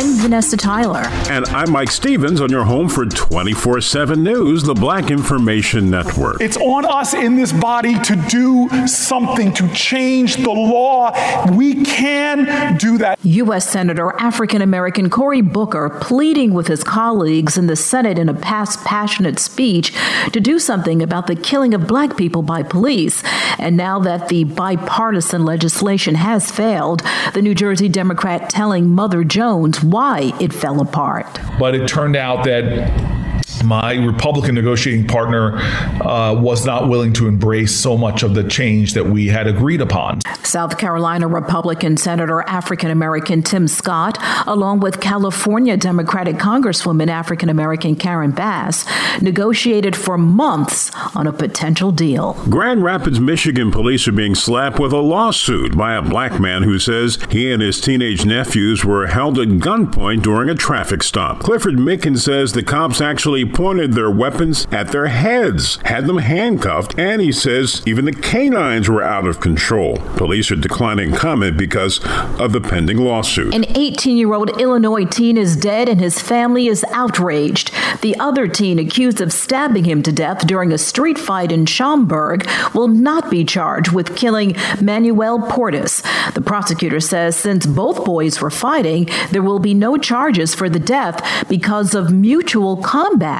I'm Vanessa Tyler. And I'm Mike Stevens on your home for 24 7 News, the Black Information Network. It's on us in this body to do something, to change the law. We can do that. U.S. Senator African American Cory Booker pleading with his colleagues in the Senate in a past passionate speech to do something about the killing of black people by police. And now that the bipartisan legislation has failed, the New Jersey Democrat telling Mother Jones why it fell apart. But it turned out that my Republican negotiating partner uh, was not willing to embrace so much of the change that we had agreed upon. South Carolina Republican Senator African American Tim Scott, along with California Democratic Congresswoman African American Karen Bass, negotiated for months on a potential deal. Grand Rapids, Michigan police are being slapped with a lawsuit by a black man who says he and his teenage nephews were held at gunpoint during a traffic stop. Clifford Mickens says the cops actually pointed their weapons at their heads, had them handcuffed, and he says even the canines were out of control. Police are declining comment because of the pending lawsuit. An 18 year old Illinois teen is dead and his family is outraged. The other teen accused of stabbing him to death during a street fight in Schaumburg will not be charged with killing Manuel Portis. The prosecutor says since both boys were fighting, there will be no charges for the death because of mutual combat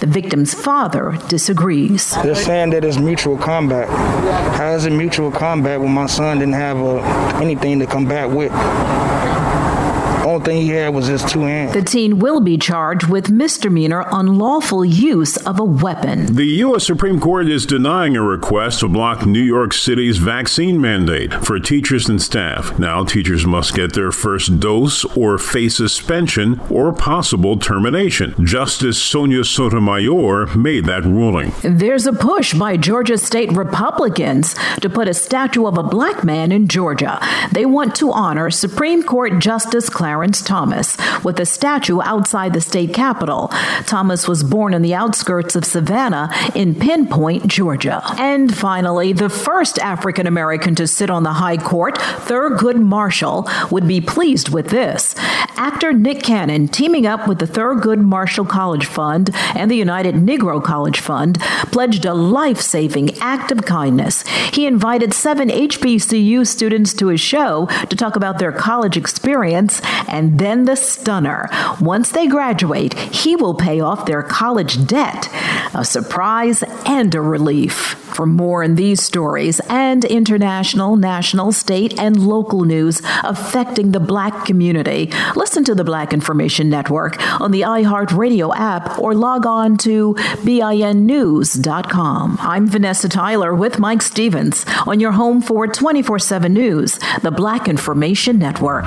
The victim's father disagrees. They're saying that it's mutual combat. How is it mutual combat when my son didn't have uh, anything to combat with? Only thing he had was his two hands. The teen will be charged with misdemeanor unlawful use of a weapon. The U.S. Supreme Court is denying a request to block New York City's vaccine mandate for teachers and staff. Now, teachers must get their first dose or face suspension or possible termination. Justice Sonia Sotomayor made that ruling. There's a push by Georgia state Republicans to put a statue of a black man in Georgia. They want to honor Supreme Court Justice Clarence. Clarence Thomas with a statue outside the state capitol. Thomas was born in the outskirts of Savannah in Pinpoint, Georgia. And finally, the first African American to sit on the High Court, Thurgood Marshall, would be pleased with this. Actor Nick Cannon, teaming up with the Thurgood Marshall College Fund and the United Negro College Fund, pledged a life saving act of kindness. He invited seven HBCU students to his show to talk about their college experience and then the stunner. Once they graduate, he will pay off their college debt. A surprise and a relief. For more in these stories and international, national, state, and local news affecting the black community, listen to the Black Information Network on the iHeartRadio app or log on to BINnews.com. I'm Vanessa Tyler with Mike Stevens on your home for 24 7 News, the Black Information Network.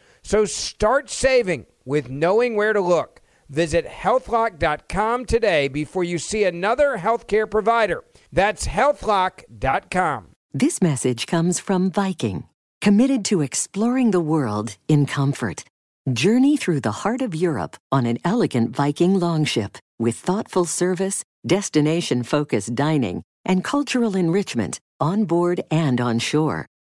So start saving with knowing where to look. Visit healthlock.com today before you see another healthcare provider. That's healthlock.com. This message comes from Viking, committed to exploring the world in comfort. Journey through the heart of Europe on an elegant Viking longship with thoughtful service, destination focused dining, and cultural enrichment on board and on shore.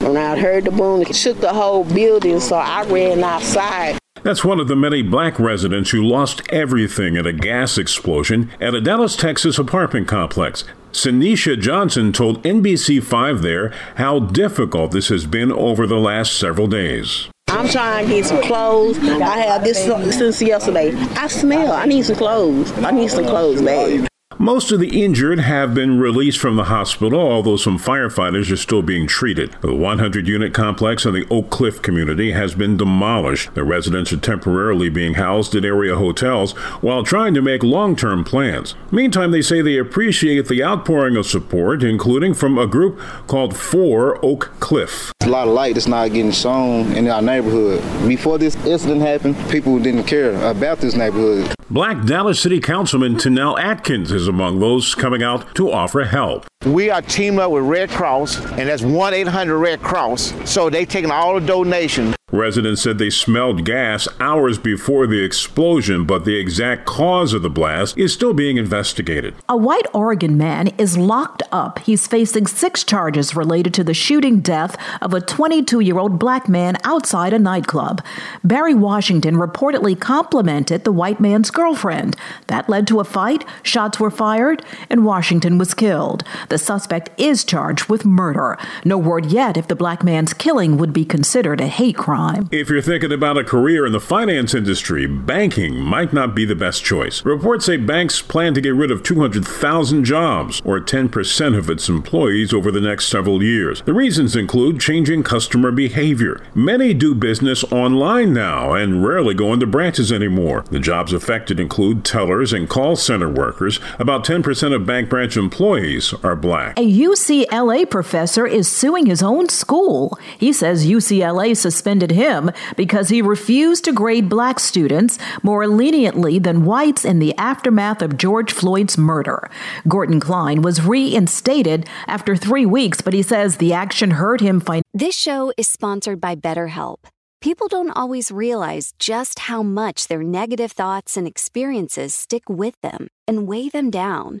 When I heard the boom, it shook the whole building, so I ran outside. That's one of the many black residents who lost everything in a gas explosion at a Dallas, Texas apartment complex. Sinisha Johnson told NBC5 there how difficult this has been over the last several days. I'm trying to get some clothes. I have this since yesterday. I smell. I need some clothes. I need some clothes, babe. Most of the injured have been released from the hospital, although some firefighters are still being treated. The 100 unit complex in the Oak Cliff community has been demolished. The residents are temporarily being housed at area hotels while trying to make long term plans. Meantime, they say they appreciate the outpouring of support, including from a group called For Oak Cliff. A lot of light that's not getting shown in our neighborhood. Before this incident happened, people didn't care about this neighborhood. Black Dallas City Councilman Tennell Atkins is among those coming out to offer help. We are teaming up with Red Cross, and that's 1 800 Red Cross. So they taking all the donations. Residents said they smelled gas hours before the explosion, but the exact cause of the blast is still being investigated. A white Oregon man is locked up. He's facing six charges related to the shooting death of a 22 year old black man outside a nightclub. Barry Washington reportedly complimented the white man's girlfriend. That led to a fight, shots were fired, and Washington was killed. The suspect is charged with murder. No word yet if the black man's killing would be considered a hate crime. If you're thinking about a career in the finance industry, banking might not be the best choice. Reports say banks plan to get rid of 200,000 jobs, or 10% of its employees, over the next several years. The reasons include changing customer behavior. Many do business online now and rarely go into branches anymore. The jobs affected include tellers and call center workers. About 10% of bank branch employees are black. A UCLA professor is suing his own school. He says UCLA suspended him because he refused to grade black students more leniently than whites in the aftermath of George Floyd's murder. Gordon Klein was reinstated after three weeks, but he says the action hurt him financially. This show is sponsored by BetterHelp. People don't always realize just how much their negative thoughts and experiences stick with them and weigh them down.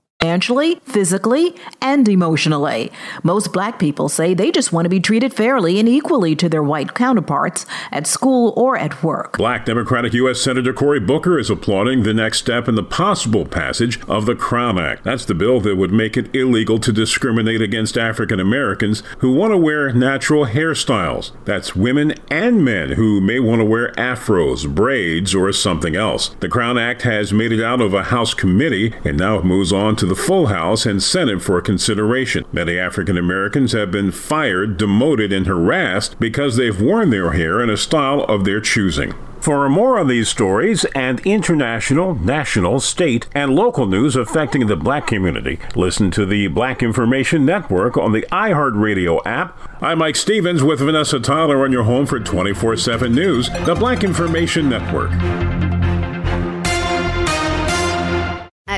financially, physically, and emotionally. Most black people say they just want to be treated fairly and equally to their white counterparts at school or at work. Black Democratic U.S. Senator Cory Booker is applauding the next step in the possible passage of the Crown Act. That's the bill that would make it illegal to discriminate against African Americans who want to wear natural hairstyles. That's women and men who may want to wear afros, braids, or something else. The Crown Act has made it out of a House committee and now it moves on to the full House and Senate for consideration. Many African Americans have been fired, demoted, and harassed because they've worn their hair in a style of their choosing. For more on these stories and international, national, state, and local news affecting the black community, listen to the Black Information Network on the iHeartRadio app. I'm Mike Stevens with Vanessa Tyler on your home for 24 7 News, the Black Information Network.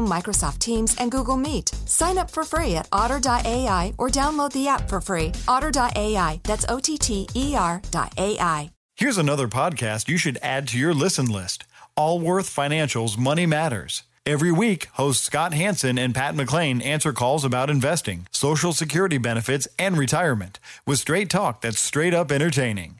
Zoom, Microsoft Teams, and Google Meet. Sign up for free at otter.ai or download the app for free. Otter.ai, that's O T T E R.ai. Here's another podcast you should add to your listen list Allworth Financial's Money Matters. Every week, hosts Scott Hanson and Pat McClain answer calls about investing, Social Security benefits, and retirement with straight talk that's straight up entertaining.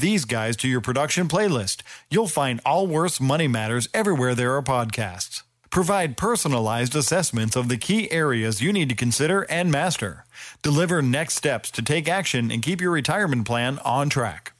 these guys to your production playlist. You'll find Allworth's Money Matters everywhere there are podcasts. Provide personalized assessments of the key areas you need to consider and master. Deliver next steps to take action and keep your retirement plan on track.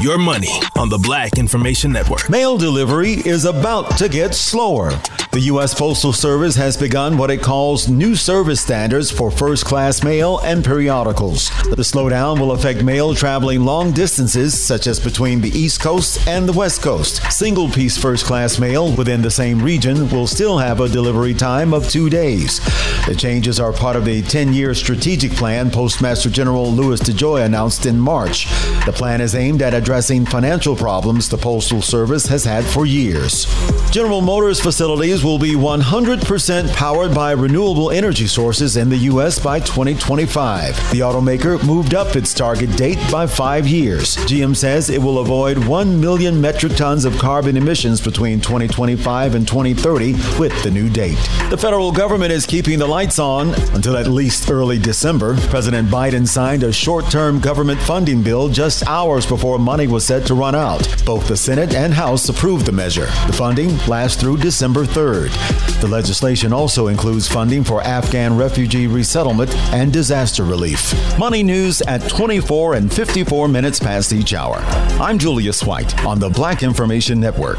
Your money on the Black Information Network. Mail delivery is about to get slower. The U.S. Postal Service has begun what it calls new service standards for first class mail and periodicals. The slowdown will affect mail traveling long distances, such as between the East Coast and the West Coast. Single piece first class mail within the same region will still have a delivery time of two days. The changes are part of a 10 year strategic plan Postmaster General Louis DeJoy announced in March. The plan is aimed at addressing financial problems the Postal Service has had for years. General Motors facilities will be 100% powered by renewable energy sources in the U.S. by 2025. The automaker moved up its target date by five years. GM says it will avoid 1 million metric tons of carbon emissions between 2025 and 2030 with the new date. The federal government is keeping the lights on until at least early December. President Biden signed a short term government funding bill just hours before money was set to run out. Both the Senate and House approved the measure. The funding lasts through December 3rd. The legislation also includes funding for Afghan refugee resettlement and disaster relief. Money news at 24 and 54 minutes past each hour. I'm Julius White on the Black Information Network.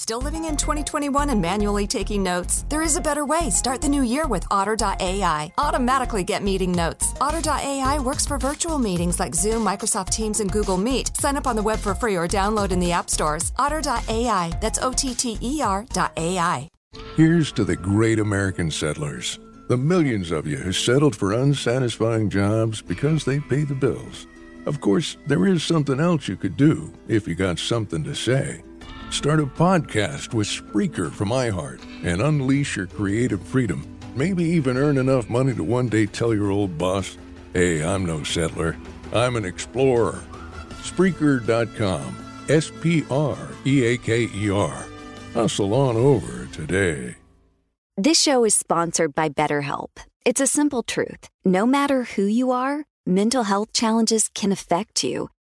Still living in 2021 and manually taking notes? There is a better way. Start the new year with Otter.ai. Automatically get meeting notes. Otter.ai works for virtual meetings like Zoom, Microsoft Teams, and Google Meet. Sign up on the web for free or download in the app stores. Otter.ai. That's O T T E R.ai. Here's to the great American settlers, the millions of you who settled for unsatisfying jobs because they pay the bills. Of course, there is something else you could do if you got something to say. Start a podcast with Spreaker from iHeart and unleash your creative freedom. Maybe even earn enough money to one day tell your old boss, hey, I'm no settler, I'm an explorer. Spreaker.com. S P R E A K E R. Hustle on over today. This show is sponsored by BetterHelp. It's a simple truth. No matter who you are, mental health challenges can affect you